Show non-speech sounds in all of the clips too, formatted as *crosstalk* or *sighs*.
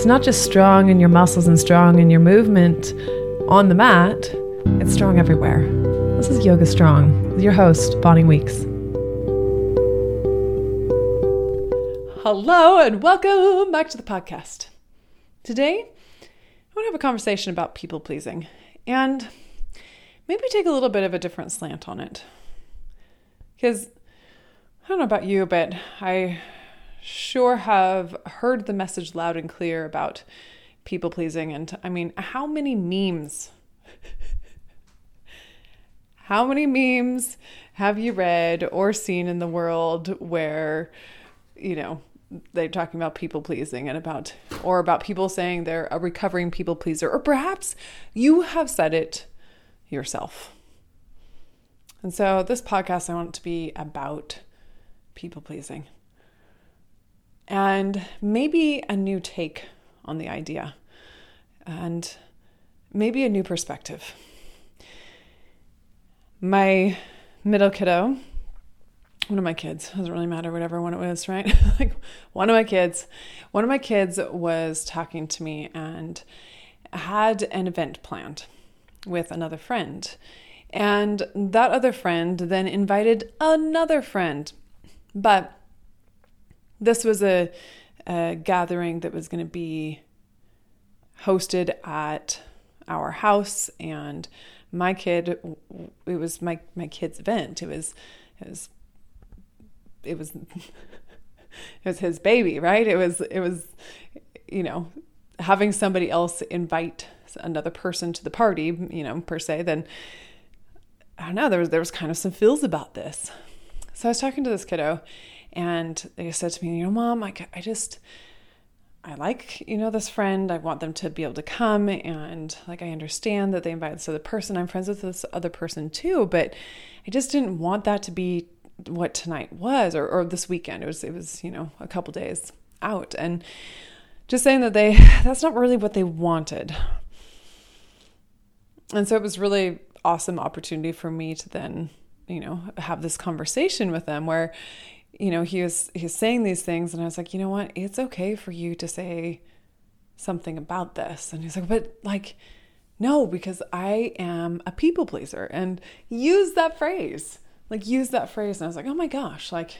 It's not just strong in your muscles and strong in your movement on the mat, it's strong everywhere. This is Yoga Strong with your host, Bonnie Weeks. Hello, and welcome back to the podcast. Today, I want to have a conversation about people pleasing and maybe take a little bit of a different slant on it. Because I don't know about you, but I sure have heard the message loud and clear about people pleasing. And I mean, how many memes? *laughs* how many memes have you read or seen in the world where, you know, they're talking about people pleasing and about, or about people saying they're a recovering people pleaser, or perhaps you have said it yourself. And so, this podcast, I want it to be about people pleasing and maybe a new take on the idea and maybe a new perspective. My middle kiddo, one of my kids, doesn't really matter whatever one it was, right? *laughs* like one of my kids, one of my kids was talking to me and had an event planned with another friend. And that other friend then invited another friend. But this was a, a gathering that was going to be hosted at our house and my kid it was my my kid's event. It was it was it was *laughs* it was his baby right? It was it was you know having somebody else invite another person to the party you know per se then i don't know there was there was kind of some feels about this. So i was talking to this kiddo and they said to me, you know, mom, like I just I like, you know, this friend. I want them to be able to come and like I understand that they invited this other person. I'm friends with this other person too, but I just didn't want that to be what tonight was or, or this weekend. It was it was, you know, a couple days out. And just saying that they *laughs* that's not really what they wanted. And so it was really awesome opportunity for me to then, you know, have this conversation with them where you know, he was he's saying these things and I was like, "You know what? It's okay for you to say something about this." And he's like, "But like no, because I am a people pleaser." And use that phrase. Like use that phrase and I was like, "Oh my gosh, like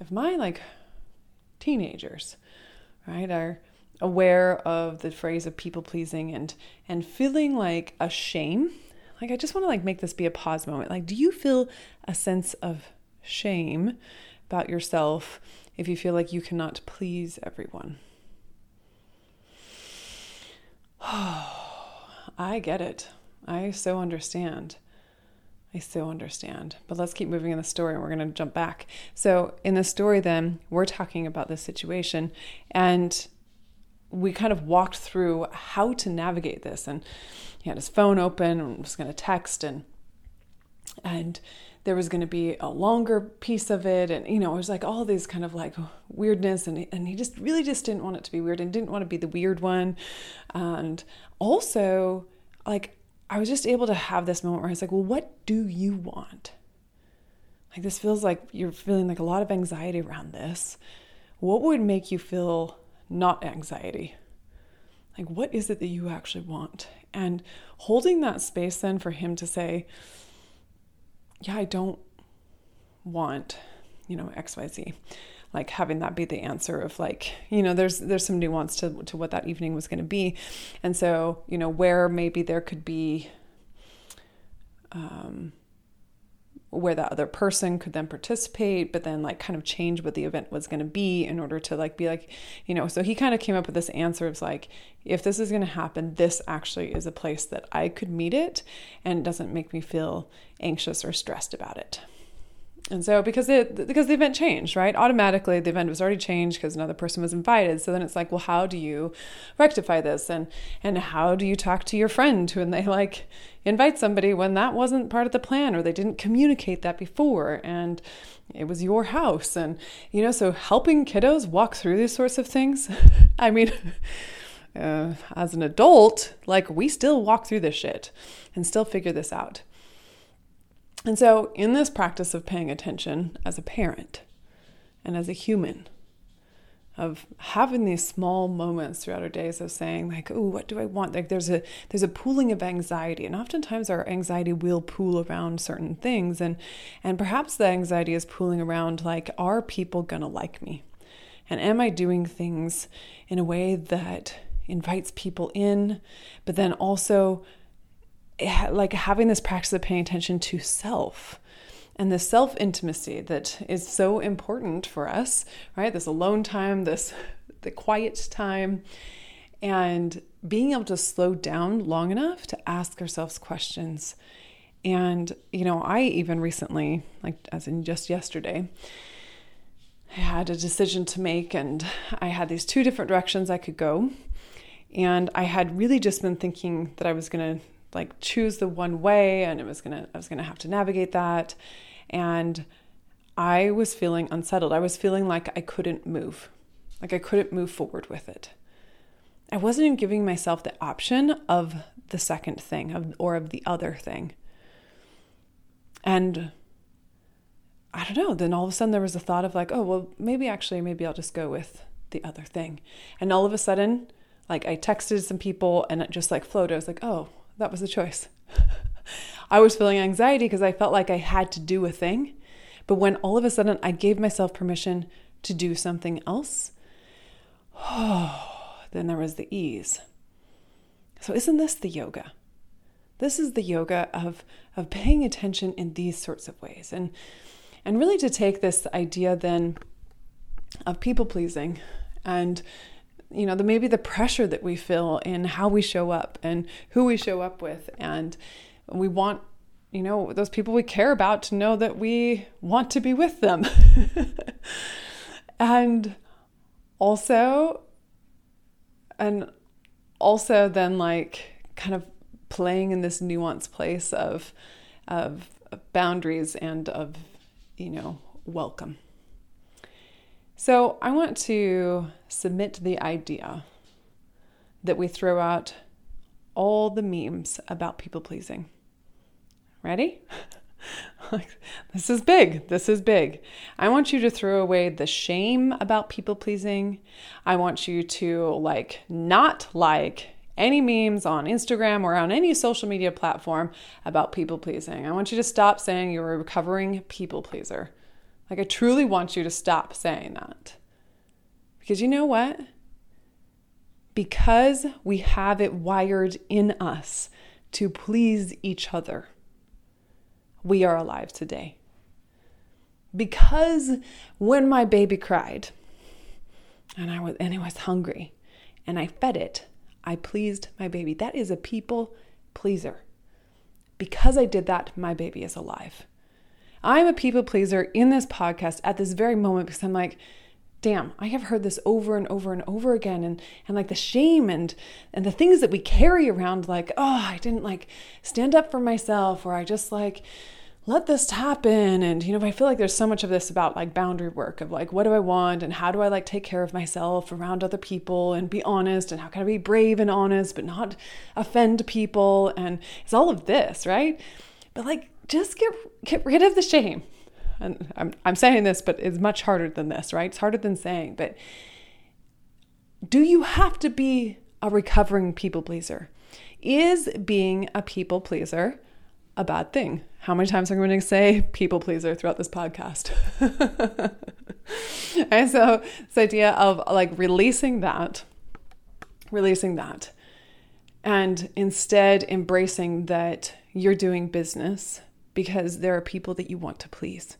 if my like teenagers, right, are aware of the phrase of people pleasing and and feeling like a shame like i just want to like make this be a pause moment like do you feel a sense of shame about yourself if you feel like you cannot please everyone. *sighs* I get it. I so understand. I so understand. But let's keep moving in the story we're going to jump back. So, in the story, then, we're talking about this situation and we kind of walked through how to navigate this. And he had his phone open and was going to text and, and, there was going to be a longer piece of it and you know it was like all these kind of like weirdness and and he just really just didn't want it to be weird and didn't want to be the weird one. And also like I was just able to have this moment where I was like well what do you want? Like this feels like you're feeling like a lot of anxiety around this. What would make you feel not anxiety? Like what is it that you actually want? And holding that space then for him to say yeah, I don't want, you know, XYZ. Like having that be the answer of like, you know, there's there's some nuance to to what that evening was to be. And so, you know, where maybe there could be um where that other person could then participate but then like kind of change what the event was going to be in order to like be like you know so he kind of came up with this answer of like if this is going to happen this actually is a place that i could meet it and it doesn't make me feel anxious or stressed about it And so because it because the event changed, right? Automatically the event was already changed because another person was invited. So then it's like, well, how do you rectify this? And and how do you talk to your friend when they like invite somebody when that wasn't part of the plan or they didn't communicate that before and it was your house and you know so helping kiddos walk through these sorts of things *laughs* i mean *laughs* uh, as an adult like we still walk through this shit and still figure this out and so, in this practice of paying attention as a parent and as a human, of having these small moments throughout our days of saying like oh what do i want? Like there's a there's a pooling of anxiety and oftentimes our anxiety will pool around certain things and and perhaps the anxiety is pooling around like are people gonna like me? And am i doing things in a way that invites people in but then also like having this practice of paying attention to self and the self intimacy that is so important for us, right? This alone time, this the quiet time, and being able to slow down long enough to ask ourselves questions. And, you know, I even recently, like as in just yesterday, I had a decision to make, and I had these two different directions I could go. And I had really just been thinking that I was going to like choose the one way and it was going to I was going to have to navigate that and I was feeling unsettled. I was feeling like I couldn't move. Like I couldn't move forward with it. I wasn't even giving myself the option of the second thing of, or of the other thing. And I don't know, then all of a sudden there was a thought of like, oh, well, maybe actually, maybe I'll just go with the other thing. And all of a sudden, like I texted some people and it just like flowed. I was like, oh, that was the choice. *laughs* I was feeling anxiety because I felt like I had to do a thing. But when all of a sudden I gave myself permission to do something else, oh, *sighs* then there was the ease. So, isn't this the yoga? This is the yoga of, of paying attention in these sorts of ways. And, and really to take this idea then of people pleasing and you know, the maybe the pressure that we feel in how we show up and who we show up with. And we want, you know, those people we care about to know that we want to be with them. *laughs* and also, and also then like kind of playing in this nuanced place of, of boundaries and of, you know, welcome. So I want to submit the idea that we throw out all the memes about people pleasing. Ready? *laughs* this is big. This is big. I want you to throw away the shame about people pleasing. I want you to like not like any memes on Instagram or on any social media platform about people pleasing. I want you to stop saying you're a recovering people pleaser. Like, I truly want you to stop saying that. Because you know what? Because we have it wired in us to please each other, we are alive today. Because when my baby cried and I was and it was hungry and I fed it, I pleased my baby. That is a people pleaser. Because I did that, my baby is alive. I'm a people pleaser in this podcast at this very moment because I'm like, damn, I have heard this over and over and over again. And and like the shame and and the things that we carry around like, oh, I didn't like stand up for myself or I just like let this happen. And you know i feel like there's so much of this about like boundary work of like what do i want and how do i like take care of myself around other people and be honest and how can i be brave and honest but not offend people. And it's all of this right? But like just get get rid of the shame. And I'm I'm saying this, but it's much harder than this, right? It's harder than saying, but do you have to be a recovering people pleaser? Is being a people pleaser a bad thing? How many times am I going to say people pleaser throughout this podcast? *laughs* and so this idea of like releasing that, releasing that, and instead embracing that you're doing business because there are people that you want to please.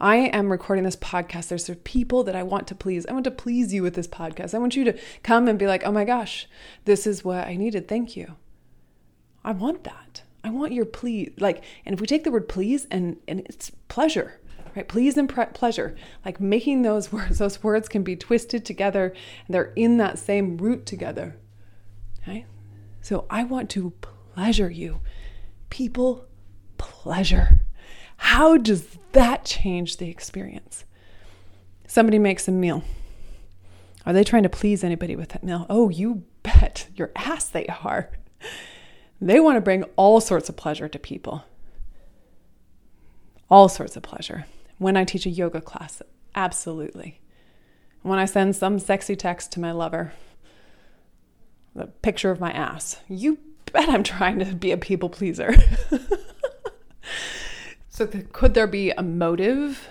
I am recording this podcast. There's people that I want to please. I want to please you with this podcast. I want you to come and be like, oh my gosh, this is what I needed. Thank you. I want that. I want your please. Like, and if we take the word please and, and it's pleasure, right? Please and pre- pleasure, like making those words, *laughs* those words can be twisted together and they're in that same root together. Okay? So I want to pleasure you. People pleasure. How does that change the experience? Somebody makes a meal. Are they trying to please anybody with that meal? Oh, you bet your ass they are. They want to bring all sorts of pleasure to people. All sorts of pleasure. When I teach a yoga class, absolutely. When I send some sexy text to my lover, the picture of my ass, you bet I'm trying to be a people pleaser. *laughs* so, could there be a motive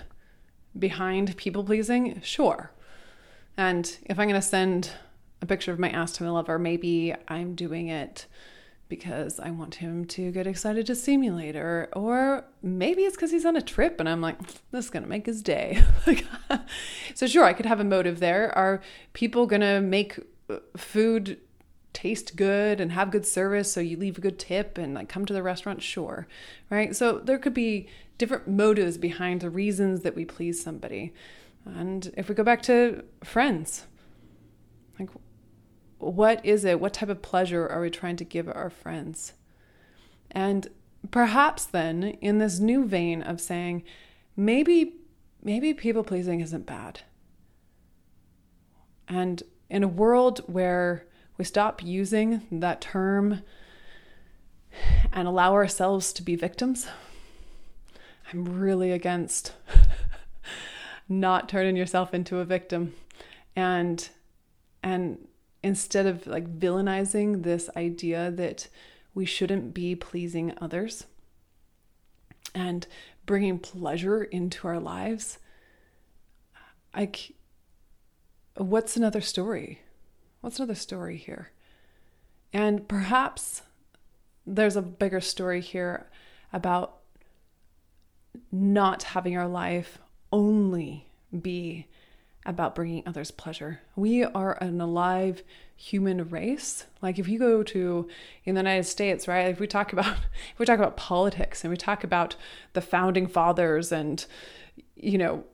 behind people pleasing? Sure. And if I'm going to send a picture of my ass to my lover, maybe I'm doing it because I want him to get excited to see me later. Or maybe it's because he's on a trip and I'm like, this is going to make his day. *laughs* so, sure, I could have a motive there. Are people going to make uh, food taste good and have good service so you leave a good tip and like come to the restaurant sure right? So there could be different motives behind the reasons that we please somebody. And if we go back to friends like what is it? What type of pleasure are we trying to give our friends? And perhaps then in this new vein of saying maybe maybe people pleasing isn't bad. And in a world where we stop using that term and allow ourselves to be victims. I'm really against *laughs* not turning yourself into a victim and and instead of like villainizing this idea that we shouldn't be pleasing others and bringing pleasure into our lives like what's another story What's another story here? And perhaps there's a bigger story here about not having our life only be about bringing others pleasure. We are an alive human race. Like if you go to in the United States, right? If we talk *laughs* about if we talk about politics and we talk about the founding fathers and you know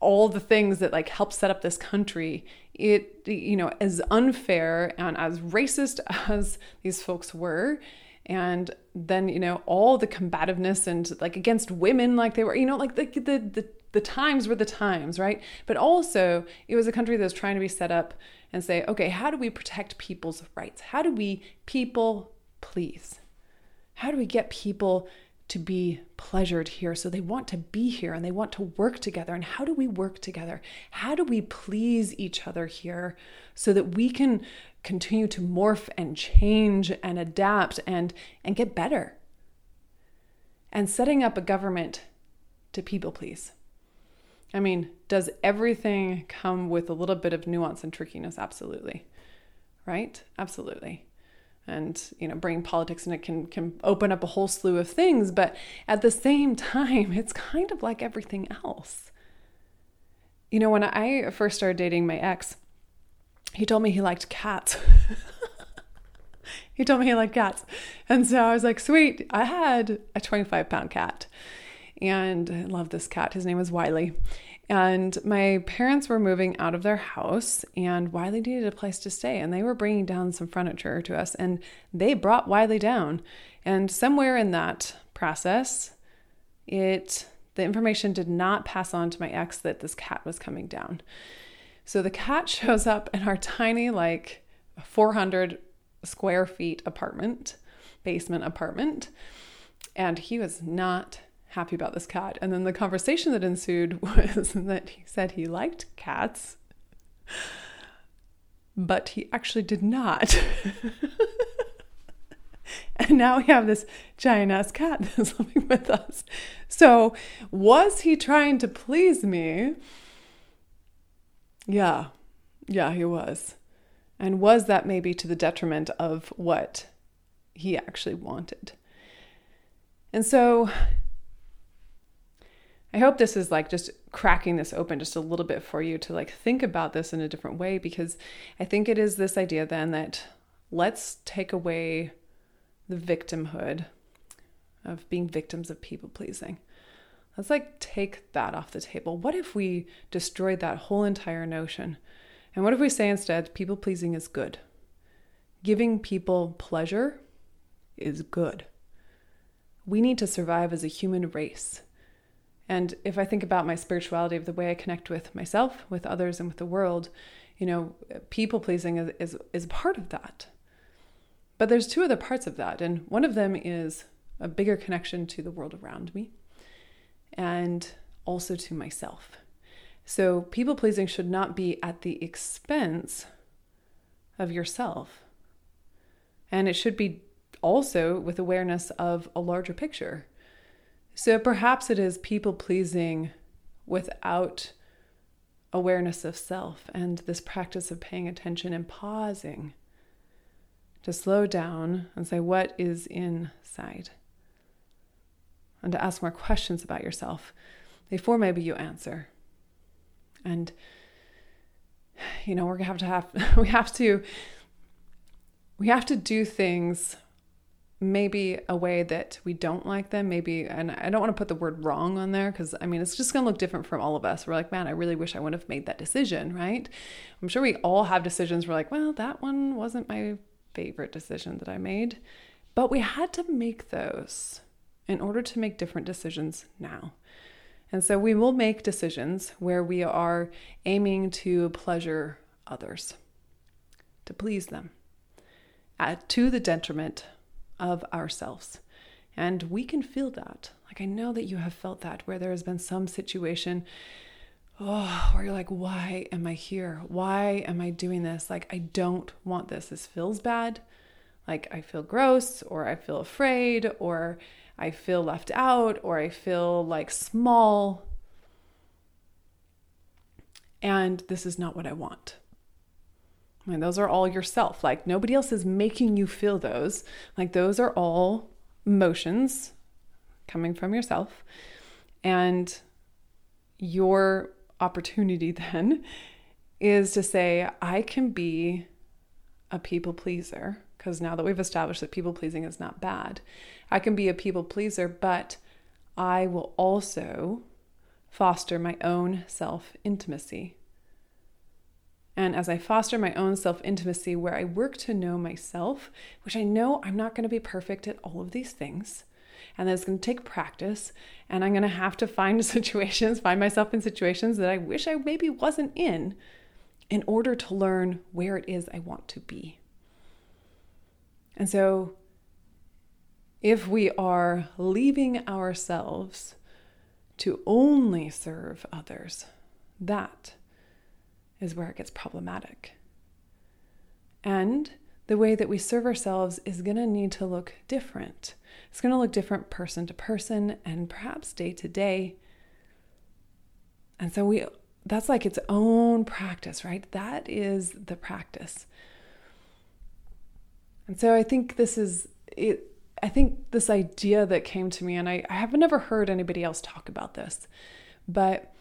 all the things that like help set up this country it you know as unfair and as racist *laughs* as these folks were. And then you know all the combativeness and like against women like they were you know like the the the, the times were the times right? But also it was a country that was trying to be set up and say okay how do we protect people's rights? How do we people please? How do we get people to be pleasured here. So they want to be here and they want to work together. And how do we work together? How do we please each other here so that we can continue to morph and change and adapt and, and get better? And setting up a government to people please. I mean, does everything come with a little bit of nuance and trickiness? Absolutely. Right? Absolutely and you know bring politics and it can can open up a whole slew of things but at the same *laughs* time it's kind of like everything else. You know when i first started dating my ex he told me he liked cats. *laughs* He told me he liked cats. And so i was like sweet i had a 25 pound cat and i love this cat. His name was wiley and my parents were moving out of their house, and Wiley needed a place to stay. And they were bringing down some furniture to us, and they brought Wiley down. And somewhere in that process, it the information did not pass on to my ex that this cat was coming down. So the cat *laughs* shows up in our tiny, like 400 square feet apartment, basement apartment, and he was not happy about this cat. And then the conversation that ensued *laughs* was that he said he liked cats, but he actually did not. *laughs* and now we have this giant ass cat *laughs* that's living with us. So, was he trying to please me? Yeah, yeah, he was. And was that maybe to the detriment of what he actually wanted? And so I hope this is like just cracking this open just a little bit for you to like think about this in a different way because I think it is this idea then that let's take away the victimhood of being victims of people pleasing. Let's like take that off the table. What if we destroyed that whole entire notion? And what if we say instead, people pleasing is good? Giving people pleasure is good. We need to survive as a human race. And if I think about my spirituality, of the way I connect with myself, with others, and with the world, you know, people pleasing is, is, is part of that. But there's two other parts of that. And one of them is a bigger connection to the world around me and also to myself. So, people pleasing should not be at the expense of yourself. And it should be also with awareness of a larger picture. So, perhaps it is people pleasing without awareness of self and this practice of paying attention and pausing to slow down and say, What is inside? And to ask more questions about yourself before maybe you answer. And, you know, we're gonna have to have, *laughs* we have to, we have to do things maybe a way that we don't like them maybe and i don't want to put the word wrong on there because i mean it's just going to look different from all of us. We're like man i really wish i would have made that decision right? I'm sure we all have decisions we're like well that one wasn't my favorite decision that i made but we had to make those in order to make different decisions now. And so we will make decisions where we are aiming to pleasure others to please them to the detriment of ourselves. And we can feel that. Like, I know that you have felt that where there has been some situation, oh, where you're like, why am I here? Why am I doing this? Like, I don't want this. This feels bad. Like, I feel gross, or I feel afraid, or I feel left out, or I feel like small. And this is not what I want. And those are all yourself. Like nobody else is making you feel those. Like those are all emotions coming from yourself. And your opportunity *laughs* then is to say, I can be a people pleaser. Because now that we've established that people pleasing is not bad, I can be a people pleaser, but I will also foster my own self intimacy and as I foster my own self intimacy, where I work to know myself, which I know I'm not going to be perfect at all of these things, and that it's going to take practice, and I'm going to have to find *laughs* situations, find myself in situations that I wish I maybe wasn't in, in order to learn where it is I want to be. And so, if we are leaving ourselves to only serve others, that is where it gets problematic. And the way that we serve ourselves is going to need to look different. It's going to look different person to person and perhaps day to day. And so we that's like its own practice, right? That is the practice. And so I think this is it I think this idea that came to me and I, I have never heard anybody else talk about this, but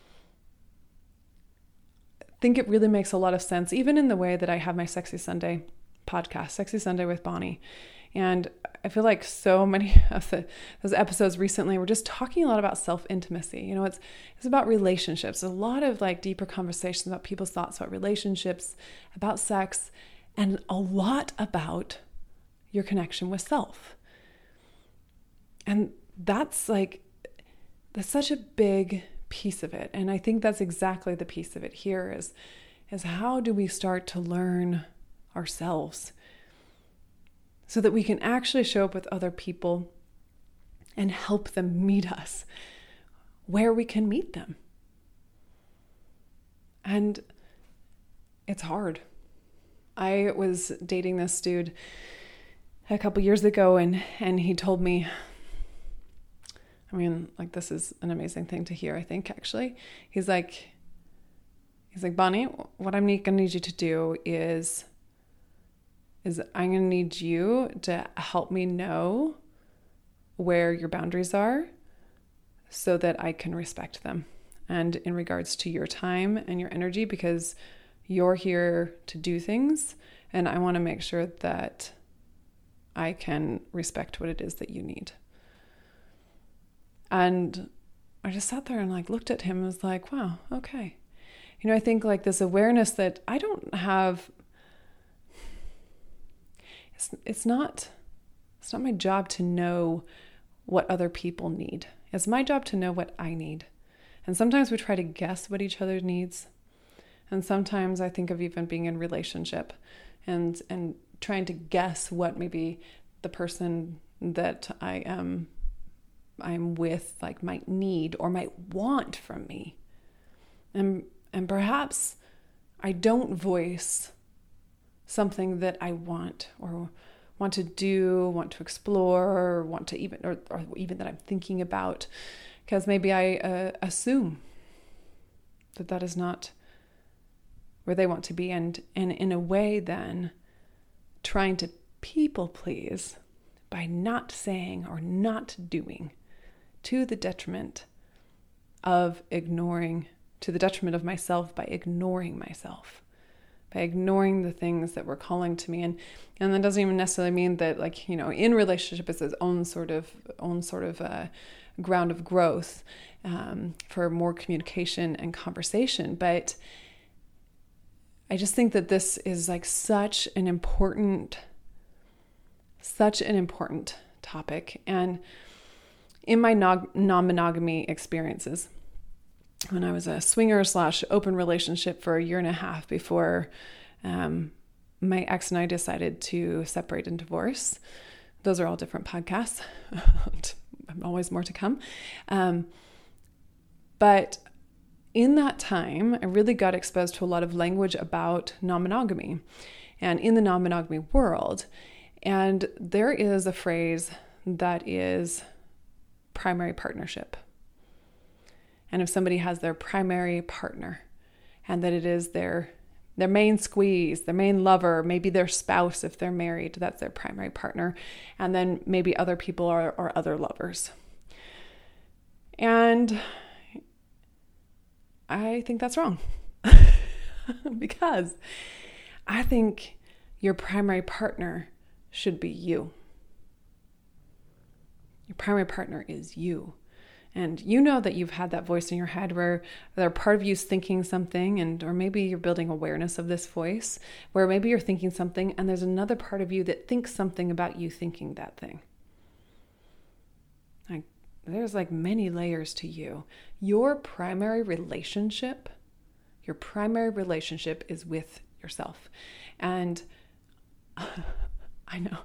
think it really makes a lot of sense, even in the way that I have my Sexy Sunday podcast, Sexy Sunday with Bonnie. And I feel like so many *laughs* of the, those episodes recently were just talking a lot about self intimacy. You know, it's it's about relationships. A lot of like deeper conversations about people's thoughts about relationships, about sex, and a lot about your connection with self. And that's like that's such a big piece of it. And I think that's exactly the piece of it here is, is how do we start to learn ourselves so that we can actually show up with other people and help them meet us where we can meet them. And it's hard. I was dating this dude a couple years ago and and he told me I mean, like this is an amazing thing to hear, I think actually. He's like he's like, "Bonnie, what I'm to need you to do is is I'm to need you to help me know where your boundaries are so that I can respect them. And in regards to your time and your energy because you're here to do things and I want to make sure that I can respect what it is that you need." And I just sat there and like looked at him and was like, wow, okay. You know, I think like this awareness that I don't have it's it's not it's not my job to know what other people need. It's my job to know what I need. And sometimes we try to guess what each other needs. And sometimes I think of even being in relationship and and trying to guess what maybe the person that I am I'm with like might need or might want from me. And and perhaps I don't voice something that I want or want to do, want to explore, or want to even or, or even that I'm thinking about because maybe I uh, assume that that is not where they want to be and and in a way then trying to people please by not saying or not doing to the detriment of ignoring, to the detriment of myself by ignoring myself, by ignoring the things that were calling to me. And and that doesn't even necessarily mean that like, you know, in relationship is its own sort of own sort of uh, ground of growth um, for more communication and conversation. But I just think that this is like such an important, such an important topic. And in my non monogamy experiences, when I was a swinger slash open relationship for a year and a half before um, my ex and I decided to separate and divorce. Those are all different podcasts. *laughs* always more to come. Um, but in that time, I really got exposed to a lot of language about non monogamy and in the non monogamy world. And there is a phrase that is primary partnership. And if somebody has their primary partner and that it is their their main squeeze, their main lover, maybe their spouse if they're married, that's their primary partner, and then maybe other people are, are other lovers. And I think that's wrong *laughs* because I think your primary partner should be you. Your primary partner is you. And you know that you've had that voice in your head where there part of you is thinking something, and or maybe you're building awareness of this voice, where maybe you're thinking something, and there's another part of you that thinks something about you thinking that thing. Like there's like many layers to you. Your primary relationship, your primary relationship is with yourself. And *laughs* I know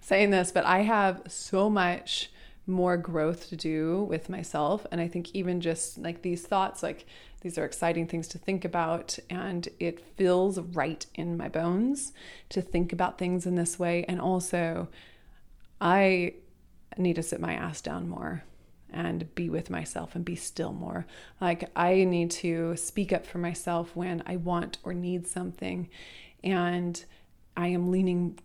saying this, but I have so much more growth to do with myself. And I think even just like these thoughts, like these are exciting things to think about. And it feels right in my bones to think about things in this way. And also, I need to sit my ass down more and be with myself and be still more. Like, I need to speak up for myself when I want or need something. And I am leaning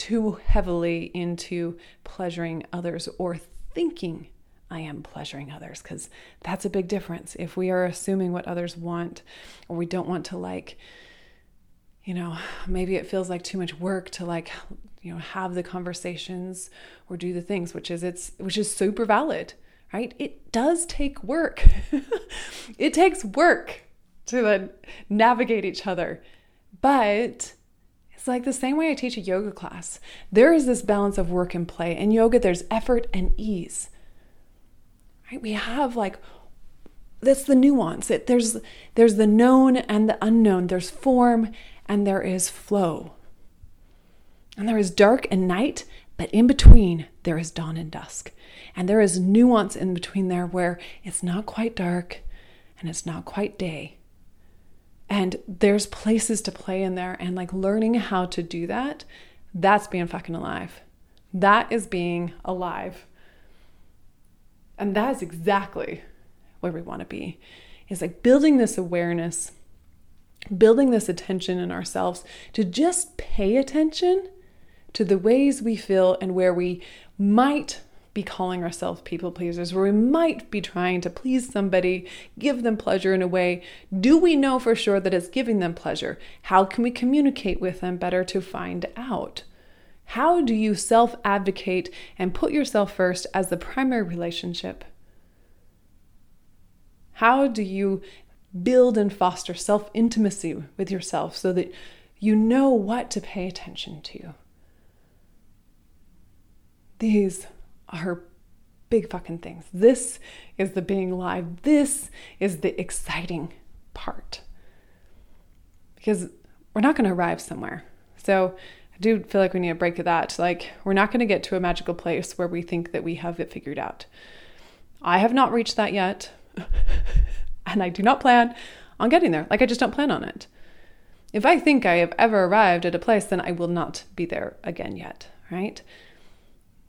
too heavily into pleasuring others or thinking I am pleasuring others because that's a big difference. If we are assuming what others want or we don't want to like, you know, maybe it feels like too much work to like, you know, have the conversations or do the things, which is it's which is super valid, right? It does take work. *laughs* it takes work to navigate each other. But it's like the same way I teach a yoga class. There is this balance of work and play. In yoga, there's effort and ease. Right? We have like that's the nuance. It, there's there's the known and the unknown. There's form and there is flow. And there is dark and night, but in between there is dawn and dusk. And there is nuance in between there where it's not quite dark and it's not quite day. And there's places to play in there and like learning how to do that, that's being fucking alive. That is being alive. And that is exactly where we want to be. Is like building this awareness, building this attention in ourselves to just pay attention to the ways we feel and where we might be calling ourselves people pleasers, where we might be trying to please somebody, give them pleasure in a way. Do we know for sure that it's giving them pleasure? How can we communicate with them better to find out? How do you self advocate and put yourself first as the primary relationship? How do you build and foster self intimacy with yourself so that you know what to pay attention to? These are big fucking things. This is the being live. This is the exciting part. Because we're not going to arrive somewhere. So I do feel like we need a break of that. Like, we're not going to get to a magical place where we think that we have it figured out. I have not reached that yet. *laughs* and I do not plan on getting there. Like, I just don't plan on it. If I think I have ever arrived at a place, then I will not be there again yet, right?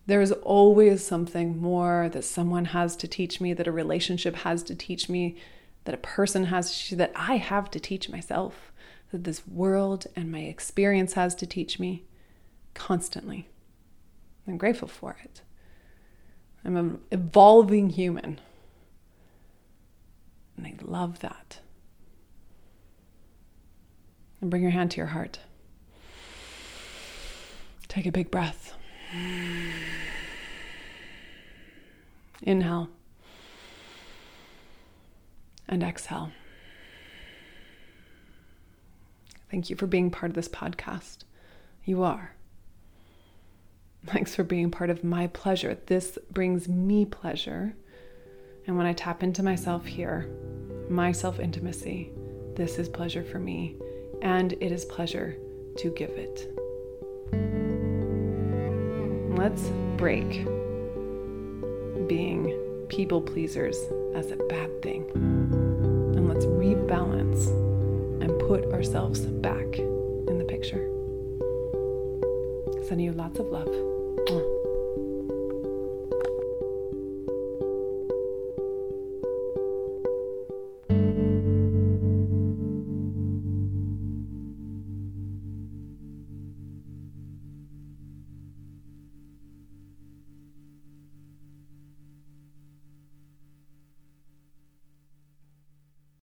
There is always something more that someone has to teach me, that a relationship has to teach me, that a person has to, that I have to teach myself, that this world and my experience has to teach me constantly. I'm grateful for it. I'm an evolving human. And I love that. And bring your hand to your heart. Take a big breath. Inhale. And exhale. Thank you for being part of this podcast. You are. Thanks for being part of my pleasure. This brings me pleasure. And when I tap into myself here, my self intimacy, this is pleasure for me. And it is pleasure to give it. Let's break being people pleasers as a bad thing. And let's rebalance and put ourselves back in the picture. Sending you lots of love.